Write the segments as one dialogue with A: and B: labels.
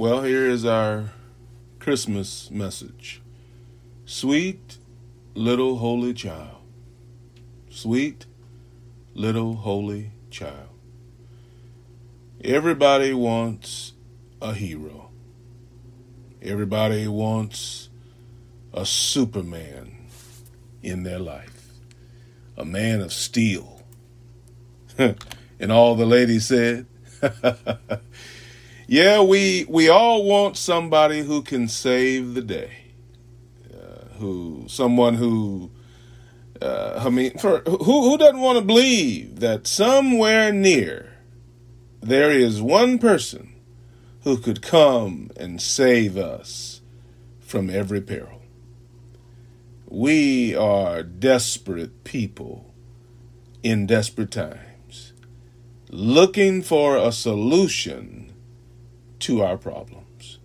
A: Well, here is our Christmas message. Sweet little holy child. Sweet little holy child. Everybody wants a hero. Everybody wants a Superman in their life, a man of steel. and all the ladies said, Yeah, we we all want somebody who can save the day. Uh, who someone who uh, I mean, for who who doesn't want to believe that somewhere near there is one person who could come and save us from every peril. We are desperate people in desperate times, looking for a solution to our problems.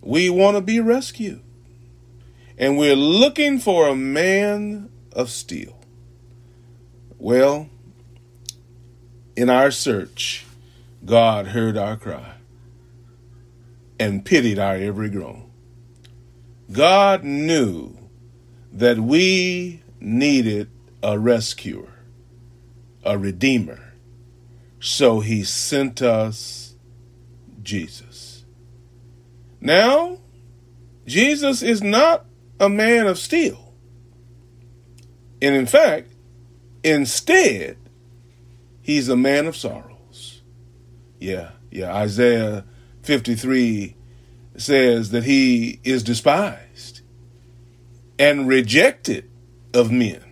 A: We want to be rescued. And we're looking for a man of steel. Well, in our search, God heard our cry and pitied our every groan. God knew that we needed a rescuer, a redeemer. So he sent us Jesus. Now, Jesus is not a man of steel. And in fact, instead, he's a man of sorrows. Yeah, yeah. Isaiah 53 says that he is despised and rejected of men.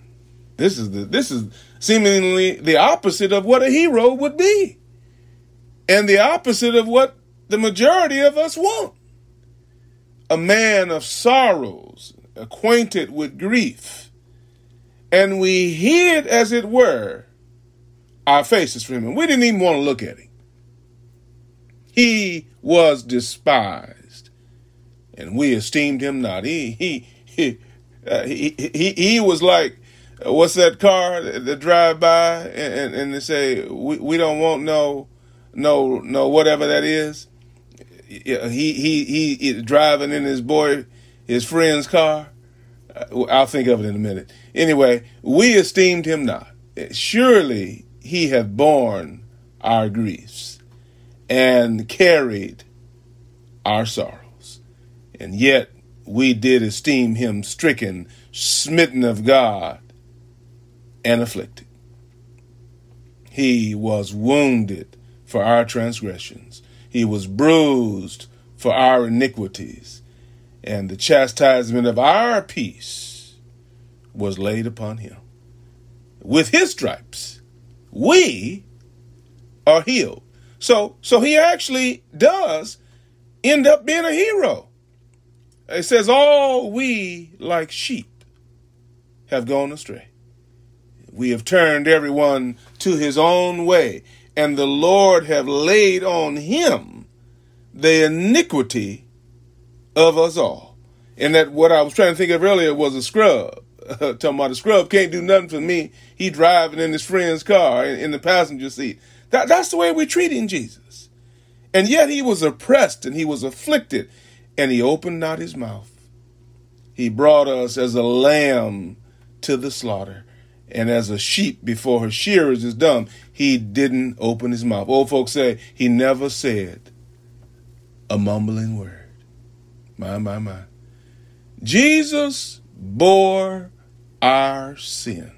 A: This is the this is seemingly the opposite of what a hero would be. And the opposite of what the majority of us want. A man of sorrows, acquainted with grief. And we hid, as it were, our faces from him. We didn't even want to look at him. He was despised, and we esteemed him not. He he he uh, he, he, he was like, uh, what's that car that drive by and, and, and they say we, we don't want no no no whatever that is he he he, he driving in his boy his friend's car. Uh, I'll think of it in a minute. Anyway, we esteemed him not. Surely he hath borne our griefs and carried our sorrows. And yet we did esteem him stricken, smitten of God, and afflicted. He was wounded for our transgressions he was bruised for our iniquities, and the chastisement of our peace was laid upon him. With his stripes, we are healed. So, so he actually does end up being a hero. It says, All we like sheep have gone astray. We have turned everyone to his own way, and the Lord have laid on him the iniquity of us all. And that what I was trying to think of earlier was a scrub. Talking about a scrub can't do nothing for me. He driving in his friend's car in, in the passenger seat. That, that's the way we're treating Jesus. And yet he was oppressed and he was afflicted and he opened not his mouth. He brought us as a lamb to the slaughter and as a sheep before her shearers is dumb, he didn't open his mouth. Old folks say he never said a mumbling word. My, my, my. Jesus bore our sin,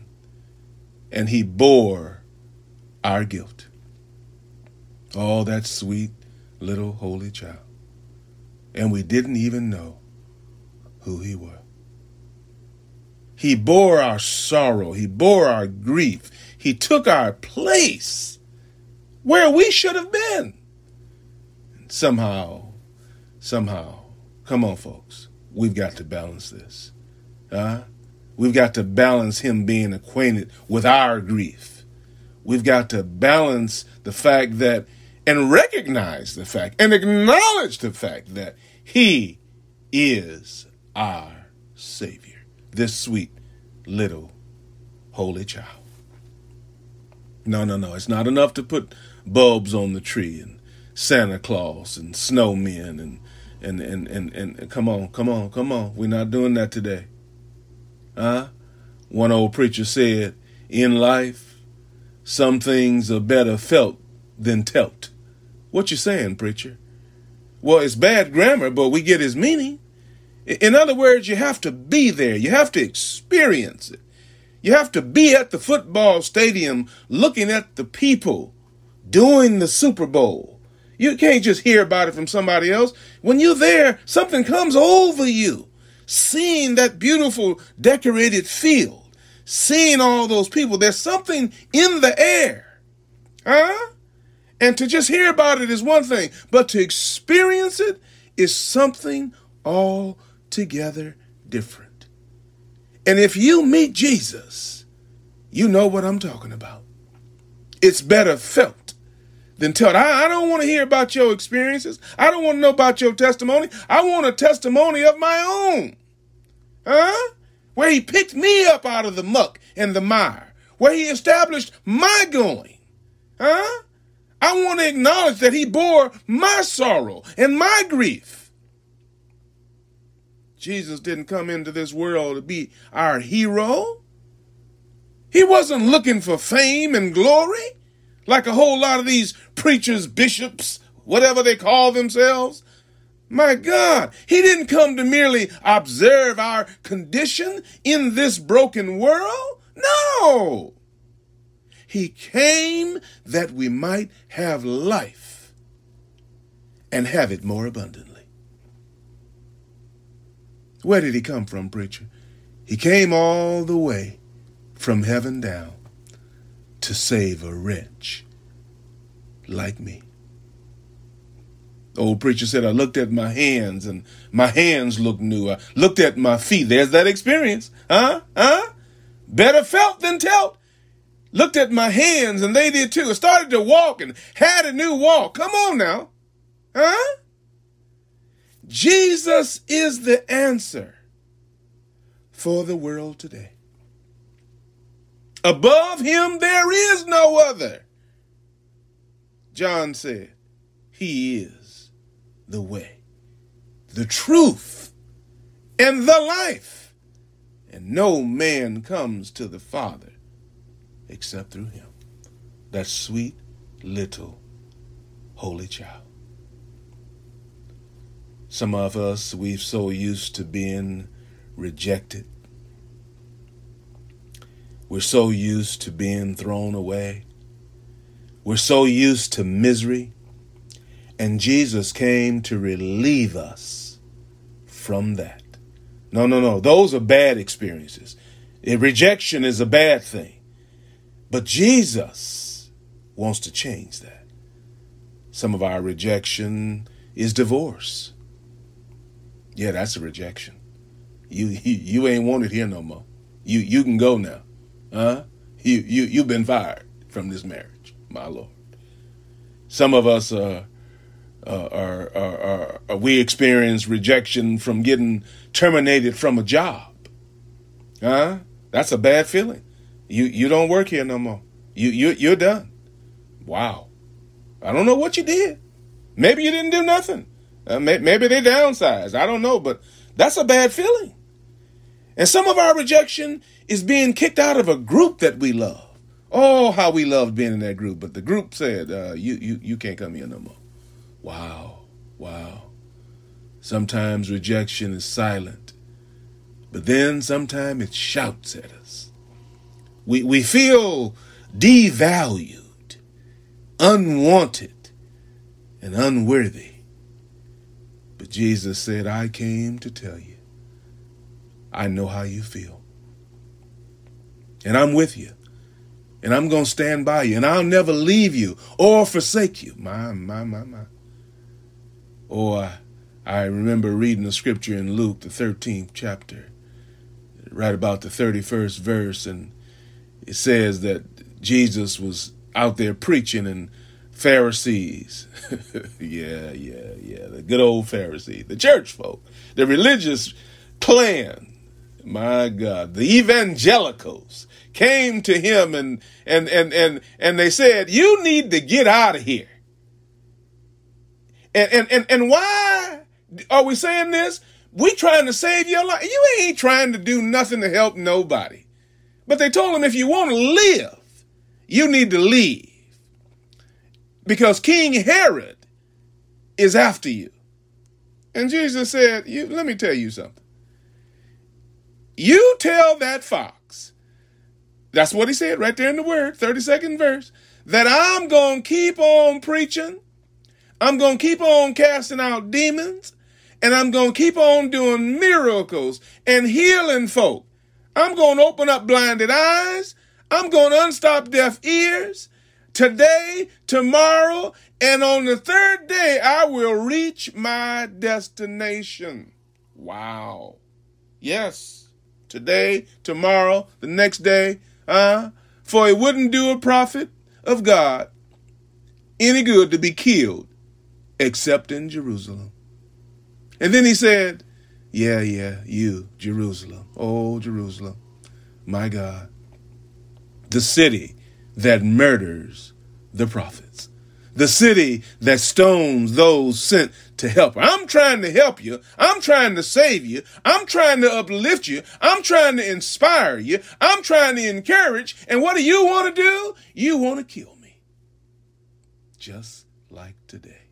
A: and he bore our guilt. Oh, that sweet little holy child. And we didn't even know who he was. He bore our sorrow. He bore our grief. He took our place where we should have been. Somehow, somehow, come on, folks, we've got to balance this. Huh? We've got to balance him being acquainted with our grief. We've got to balance the fact that, and recognize the fact, and acknowledge the fact that he is our Savior this sweet little holy child. No, no, no. It's not enough to put bulbs on the tree and Santa Claus and snowmen and and and and, and come on, come on, come on. We're not doing that today. Huh? One old preacher said, in life, some things are better felt than telt. What you saying, preacher? Well, it's bad grammar, but we get his meaning. In other words, you have to be there. You have to experience it. You have to be at the football stadium looking at the people doing the Super Bowl. You can't just hear about it from somebody else. When you're there, something comes over you. Seeing that beautiful decorated field, seeing all those people, there's something in the air. Huh? And to just hear about it is one thing, but to experience it is something altogether different. And if you meet Jesus, you know what I'm talking about. It's better felt than told. I, I don't want to hear about your experiences. I don't want to know about your testimony. I want a testimony of my own. Huh? Where he picked me up out of the muck and the mire. Where he established my going. Huh? I want to acknowledge that he bore my sorrow and my grief. Jesus didn't come into this world to be our hero. He wasn't looking for fame and glory like a whole lot of these preachers, bishops, whatever they call themselves. My God, he didn't come to merely observe our condition in this broken world. No. He came that we might have life and have it more abundantly. Where did he come from, preacher? He came all the way from heaven down to save a wretch like me. The old preacher said, I looked at my hands and my hands looked new. I looked at my feet. There's that experience. Huh? Huh? Better felt than telt looked at my hands and they did too. I started to walk and had a new walk. Come on now. Huh? Jesus is the answer for the world today. Above him there is no other. John said, He is the way, the truth, and the life. And no man comes to the Father except through him. That sweet little holy child. Some of us, we've so used to being rejected. We're so used to being thrown away. We're so used to misery. And Jesus came to relieve us from that. No, no, no. Those are bad experiences. Eh, rejection is a bad thing. But Jesus wants to change that. Some of our rejection is divorce. Yeah, that's a rejection. You you, ain't wanted here no more. You you can go now. Huh? You you you've been fired from this marriage, my Lord. Some of us uh, uh, are, are, are, are we experience rejection from getting terminated from a job. Huh? That's a bad feeling. You you don't work here no more. You you you're done. Wow. I don't know what you did. Maybe you didn't do nothing. Uh, may, maybe they downsized. I don't know, but that's a bad feeling. And some of our rejection is being kicked out of a group that we love. Oh, how we loved being in that group, but the group said, uh, "You you you can't come here no more." Wow, wow. Sometimes rejection is silent, but then sometimes it shouts at us. We, we feel devalued, unwanted, and unworthy. But Jesus said, I came to tell you, I know how you feel. And I'm with you. And I'm going to stand by you. And I'll never leave you or forsake you. My, my, my, my. Oh, or I remember reading the scripture in Luke, the 13th chapter, right about the 31st verse. And it says that Jesus was out there preaching and Pharisees, yeah, yeah, yeah, the good old Pharisees, the church folk, the religious clan, my God, the evangelicals came to him and and and and and they said, "You need to get out of here." And, and, and, and why are we saying this? We trying to save your life. You ain't trying to do nothing to help nobody. But they told him if you want to live, you need to leave. Because King Herod is after you. And Jesus said, you, let me tell you something. You tell that fox, that's what he said right there in the word, 32nd verse, that I'm going to keep on preaching. I'm going to keep on casting out demons. And I'm going to keep on doing miracles and healing folk. I'm going to open up blinded eyes. I'm going to unstop deaf ears today, tomorrow, and on the third day, I will reach my destination. Wow. Yes. Today, tomorrow, the next day, uh, for it wouldn't do a prophet of God any good to be killed except in Jerusalem. And then he said, Yeah, yeah, you, Jerusalem, oh, Jerusalem, my God, the city that murders the prophets, the city that stones those sent to help. I'm trying to help you. I'm trying to save you. I'm trying to uplift you. I'm trying to inspire you. I'm trying to encourage. And what do you want to do? You want to kill me. Just like today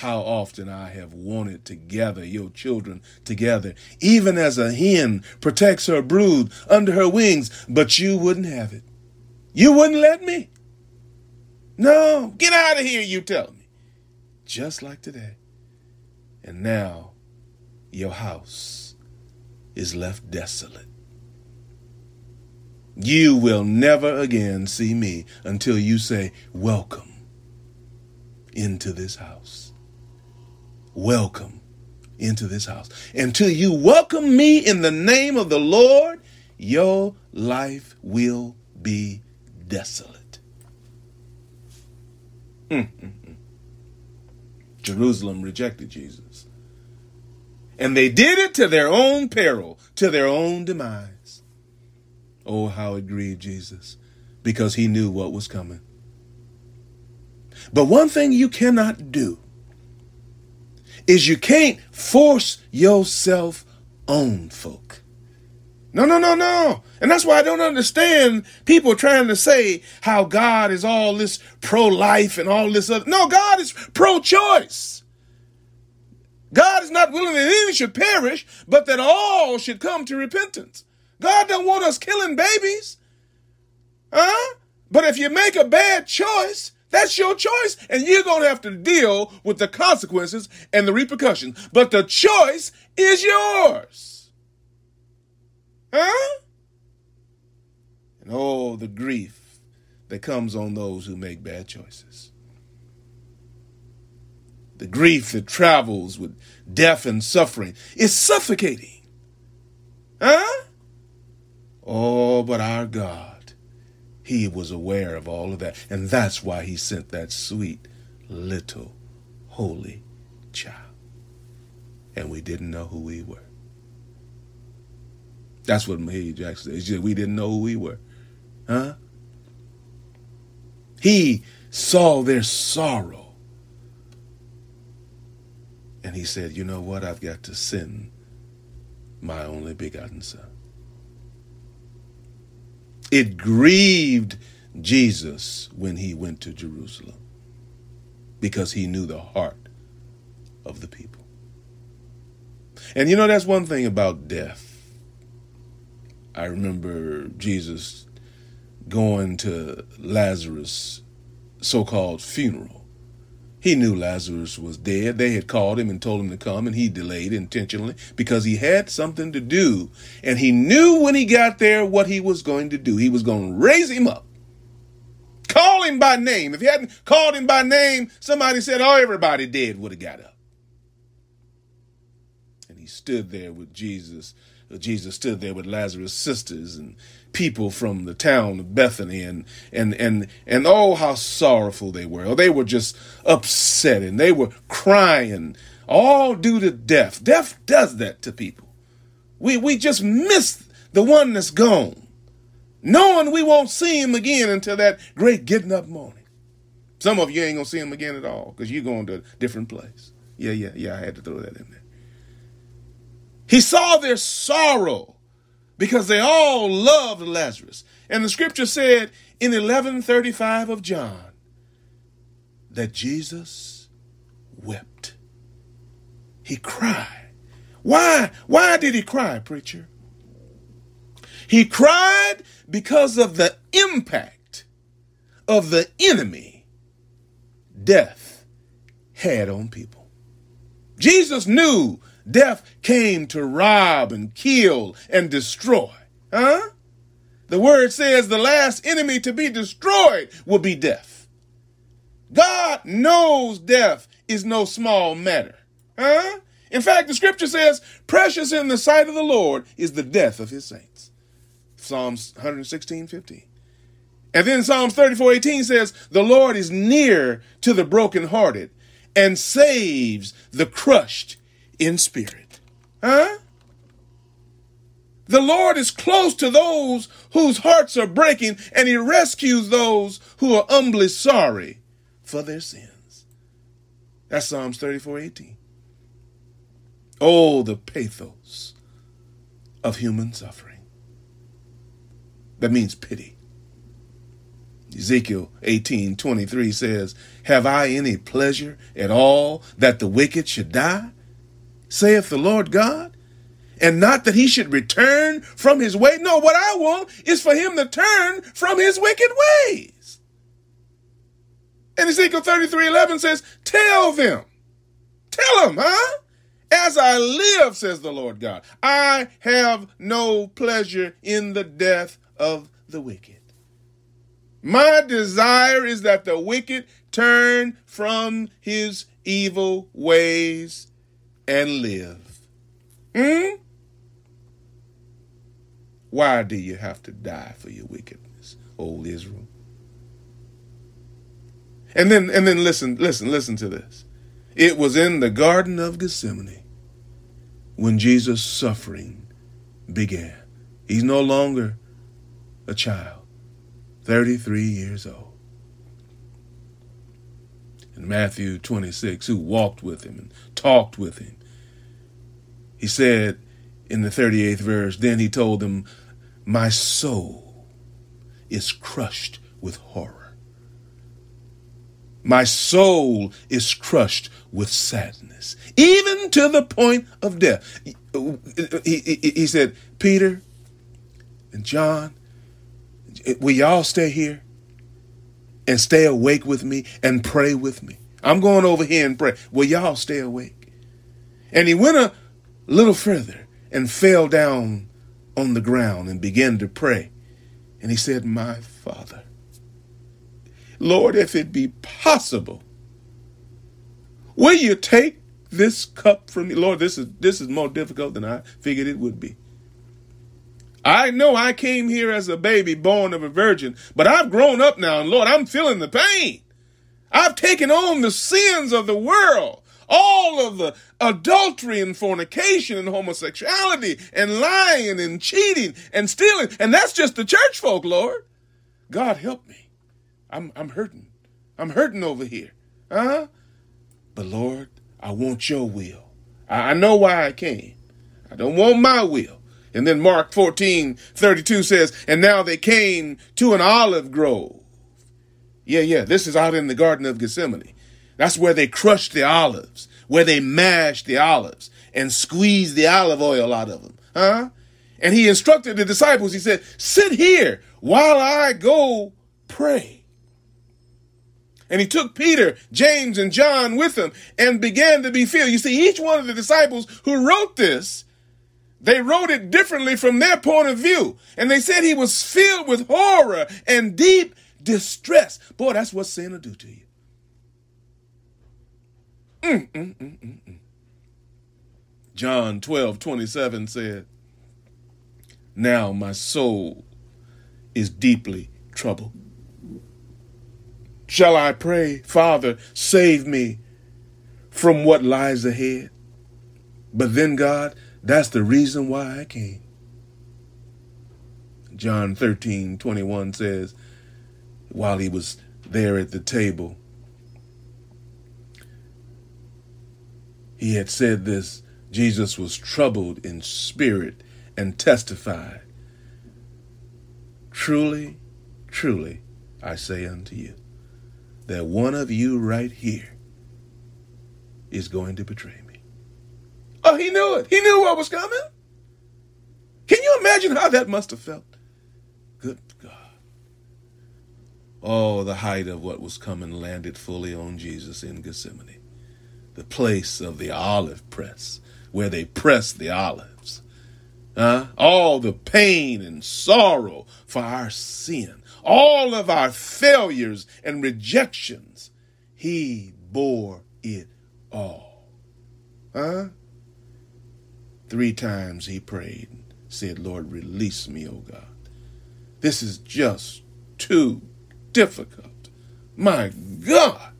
A: how often I have wanted to gather your children together, even as a hen protects her brood under her wings, but you wouldn't have it. You wouldn't let me. No, get out of here, you tell me. Just like today. And now your house is left desolate. You will never again see me until you say, Welcome into this house welcome into this house. Until you welcome me in the name of the Lord, your life will be desolate. Mm-hmm. Jerusalem rejected Jesus. And they did it to their own peril, to their own demise. Oh, how it grieved Jesus because he knew what was coming. But one thing you cannot do is you can't force yourself on folk. No, no, no, no. And that's why I don't understand people trying to say how God is all this pro life and all this other. No, God is pro choice. God is not willing that any should perish, but that all should come to repentance. God don't want us killing babies. Huh? But if you make a bad choice, that's your choice, and you're going to have to deal with the consequences and the repercussions. But the choice is yours. Huh? And oh, the grief that comes on those who make bad choices. The grief that travels with death and suffering is suffocating. Huh? Oh, but our God he was aware of all of that. And that's why he sent that sweet little holy child. And we didn't know who we were. That's what Mahalia Jackson said. We didn't know who we were. Huh? He saw their sorrow. And he said, You know what? I've got to send my only begotten son. It grieved Jesus when he went to Jerusalem because he knew the heart of the people. And you know, that's one thing about death. I remember Jesus going to Lazarus' so called funeral. He knew Lazarus was dead. They had called him and told him to come, and he delayed intentionally because he had something to do. And he knew when he got there what he was going to do. He was going to raise him up, call him by name. If he hadn't called him by name, somebody said, Oh, everybody dead would have got up. And he stood there with Jesus. Jesus stood there with Lazarus' sisters and people from the town of Bethany and and and and oh how sorrowful they were. Oh, they were just upset and they were crying all due to death. Death does that to people. We we just miss the one that's gone. Knowing we won't see him again until that great getting up morning. Some of you ain't gonna see him again at all because you're going to a different place. Yeah, yeah, yeah. I had to throw that in there. He saw their sorrow because they all loved Lazarus. And the scripture said in 1135 of John that Jesus wept. He cried. Why? Why did he cry, preacher? He cried because of the impact of the enemy death had on people. Jesus knew death came to rob and kill and destroy. Huh? The word says the last enemy to be destroyed will be death. God knows death is no small matter. Huh? In fact, the scripture says, precious in the sight of the Lord is the death of his saints. Psalms 116, 15. And then Psalms 34, 18 says, The Lord is near to the brokenhearted and saves the crushed in spirit. Huh? The Lord is close to those whose hearts are breaking, and he rescues those who are humbly sorry for their sins. That's Psalms 34, 18. Oh, the pathos of human suffering. That means pity. Ezekiel 18 23 says, Have I any pleasure at all that the wicked should die? Saith the Lord God. And not that he should return from his way. No, what I want is for him to turn from his wicked ways. And Ezekiel 33 11 says, Tell them, tell them, huh? As I live, says the Lord God, I have no pleasure in the death of the wicked. My desire is that the wicked turn from his evil ways and live. Hmm? Why do you have to die for your wickedness, old Israel? And then and then listen, listen, listen to this. It was in the Garden of Gethsemane when Jesus' suffering began. He's no longer a child, 33 years old. In Matthew 26, who walked with him and talked with him, he said in the 38th verse, Then he told them, My soul is crushed with horror. My soul is crushed with sadness, even to the point of death. He, he, he said, Peter and John, will y'all stay here and stay awake with me and pray with me? I'm going over here and pray. Will y'all stay awake? And he went a little further and fell down on the ground and began to pray. And he said, My Father, Lord, if it be possible, will you take this cup from me? Lord, this is this is more difficult than I figured it would be. I know I came here as a baby born of a virgin, but I've grown up now, and Lord, I'm feeling the pain. I've taken on the sins of the world, all of the adultery and fornication and homosexuality and lying and cheating and stealing. And that's just the church folk, Lord. God help me. I'm, I'm hurting. I'm hurting over here. Huh? But Lord, I want your will. I, I know why I came. I don't want my will. And then Mark 14, 32 says, And now they came to an olive grove. Yeah, yeah, this is out in the Garden of Gethsemane. That's where they crushed the olives, where they mashed the olives and squeezed the olive oil out of them. Huh? And he instructed the disciples, he said, Sit here while I go pray. And he took Peter, James, and John with him and began to be filled. You see, each one of the disciples who wrote this they wrote it differently from their point of view. And they said he was filled with horror and deep distress. Boy, that's what sin will do to you. Mm, mm, mm. John 12, 27 said, Now my soul is deeply troubled. Shall I pray, Father, save me from what lies ahead? But then, God, that's the reason why I came. John 13, 21 says, while he was there at the table He had said this Jesus was troubled in spirit and testified, Truly, truly, I say unto you, that one of you right here is going to betray me. Oh, he knew it. He knew what was coming. Can you imagine how that must have felt? Good God. Oh, the height of what was coming landed fully on Jesus in Gethsemane, the place of the olive press, where they pressed the olives. Uh, all the pain and sorrow for our sin, all of our failures and rejections, he bore it all. Huh? Three times he prayed, said, Lord, release me, O God. This is just too difficult. My God.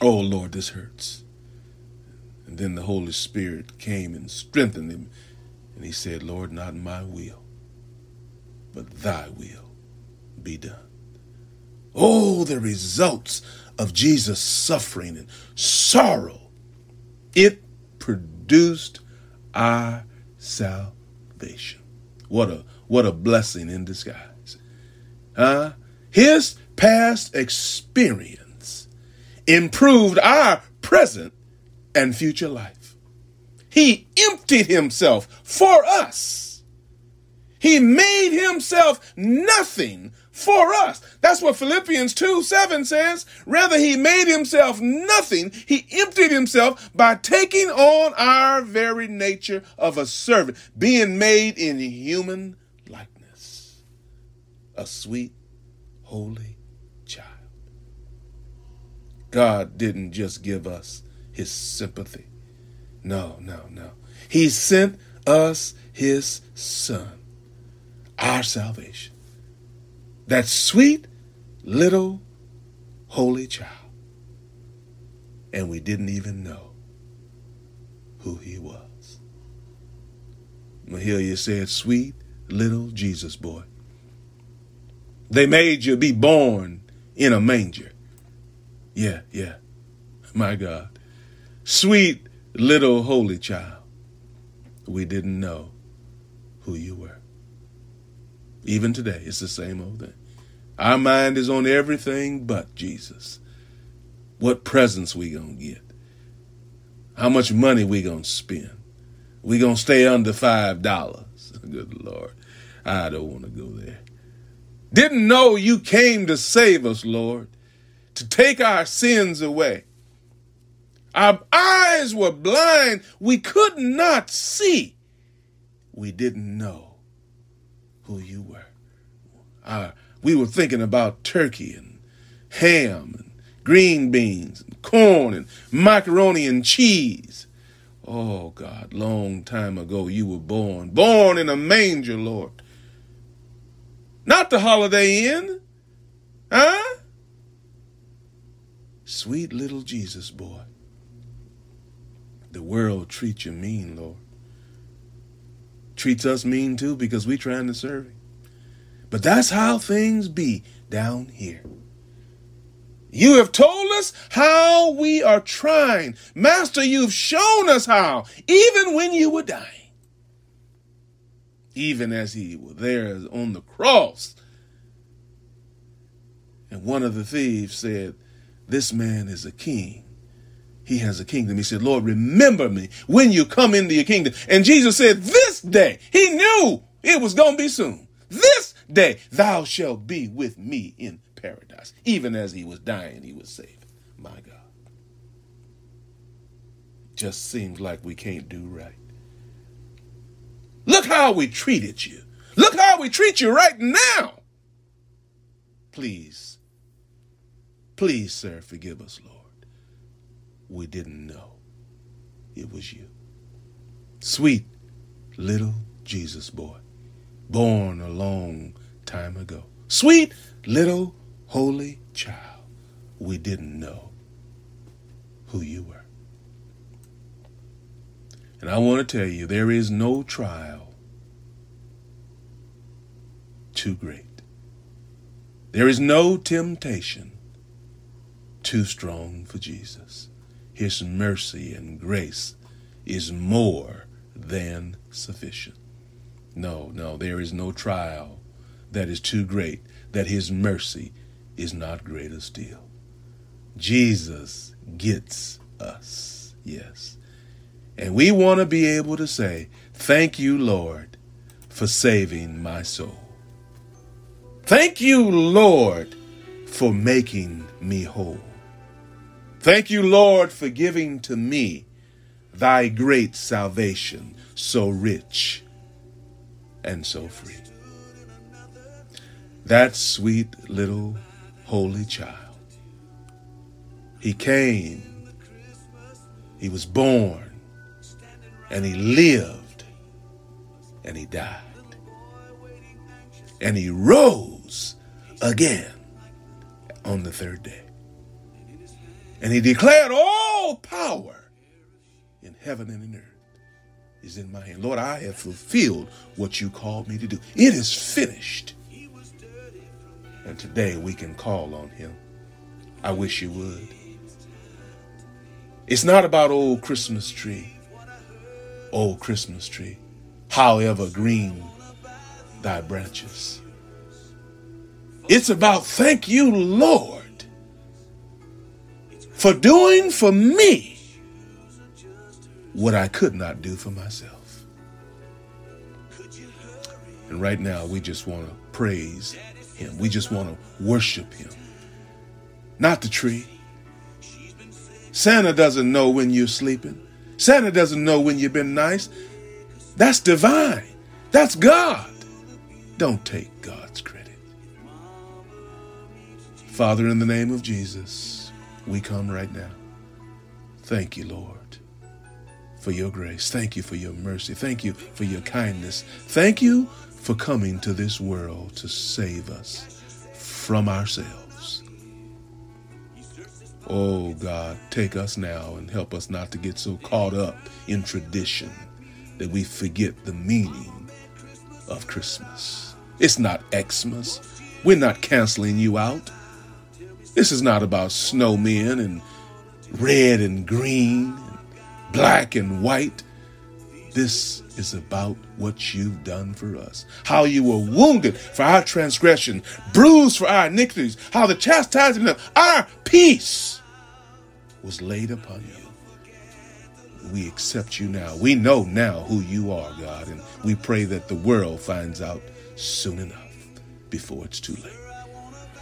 A: Oh, Lord, this hurts. And then the Holy Spirit came and strengthened him. And he said, Lord, not my will, but thy will be done. Oh, the results of Jesus' suffering and sorrow. It produced our salvation. What a what a blessing in disguise. Huh? His past experience improved our present and future life. He emptied himself for us. He made himself nothing for us. That's what Philippians 2 7 says. Rather, he made himself nothing. He emptied himself by taking on our very nature of a servant, being made in human likeness. A sweet, holy. God didn't just give us his sympathy. No, no, no. He sent us his son, our salvation that sweet little holy child. And we didn't even know who he was. Mahalia said, sweet little Jesus boy. They made you be born in a manger. Yeah, yeah. My God. Sweet little holy child. We didn't know who you were. Even today, it's the same old thing. Our mind is on everything but Jesus. What presents we gonna get? How much money we gonna spend? We gonna stay under five dollars? Good Lord, I don't want to go there. Didn't know you came to save us, Lord, to take our sins away. Our eyes were blind; we could not see. We didn't know who you were. We were thinking about turkey and ham and green beans and corn and macaroni and cheese. Oh God, long time ago you were born, born in a manger, Lord. Not the Holiday Inn, huh? Sweet little Jesus boy. The world treats you mean, Lord treats us mean too because we trying to serve him. But that's how things be down here. You have told us how we are trying. Master, you've shown us how, even when you were dying. Even as he was there on the cross. And one of the thieves said, This man is a king he has a kingdom. He said, Lord, remember me when you come into your kingdom. And Jesus said, This day, he knew it was going to be soon. This day, thou shalt be with me in paradise. Even as he was dying, he was saved. My God. Just seems like we can't do right. Look how we treated you. Look how we treat you right now. Please, please, sir, forgive us, Lord we didn't know it was you. Sweet little Jesus boy, born a long time ago. Sweet little holy child, we didn't know who you were. And I want to tell you, there is no trial too great. There is no temptation too strong for Jesus. His mercy and grace is more than sufficient. No, no, there is no trial that is too great that His mercy is not greater still. Jesus gets us, yes. And we want to be able to say, Thank you, Lord, for saving my soul. Thank you, Lord, for making me whole. Thank you, Lord, for giving to me thy great salvation, so rich and so free. That sweet little holy child. He came, he was born, and he lived, and he died, and he rose again on the third day. And he declared all power in heaven and in earth is in my hand. Lord, I have fulfilled what you called me to do. It is finished. And today we can call on him. I wish you would. It's not about old Christmas tree, old Christmas tree, however green thy branches. It's about thank you, Lord, for doing for me what I could not do for myself. And right now, we just want to praise Him. We just want to worship Him, not the tree. Santa doesn't know when you're sleeping. Santa doesn't know when you've been nice. That's divine. That's God. Don't take God's credit. Father, in the name of Jesus, we come right now. Thank you, Lord, for your grace. Thank you for your mercy. Thank you for your kindness. Thank you for coming to this world to save us from ourselves. Oh God, take us now and help us not to get so caught up in tradition that we forget the meaning of Christmas. It's not Xmas. We're not canceling you out. This is not about snowmen and red and green, and black and white. This is about what you've done for us. How you were wounded for our transgression, bruised for our iniquities, how the chastisement of our peace was laid upon you. We accept you now. We know now who you are, God, and we pray that the world finds out soon enough before it's too late.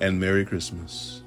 A: and Merry Christmas.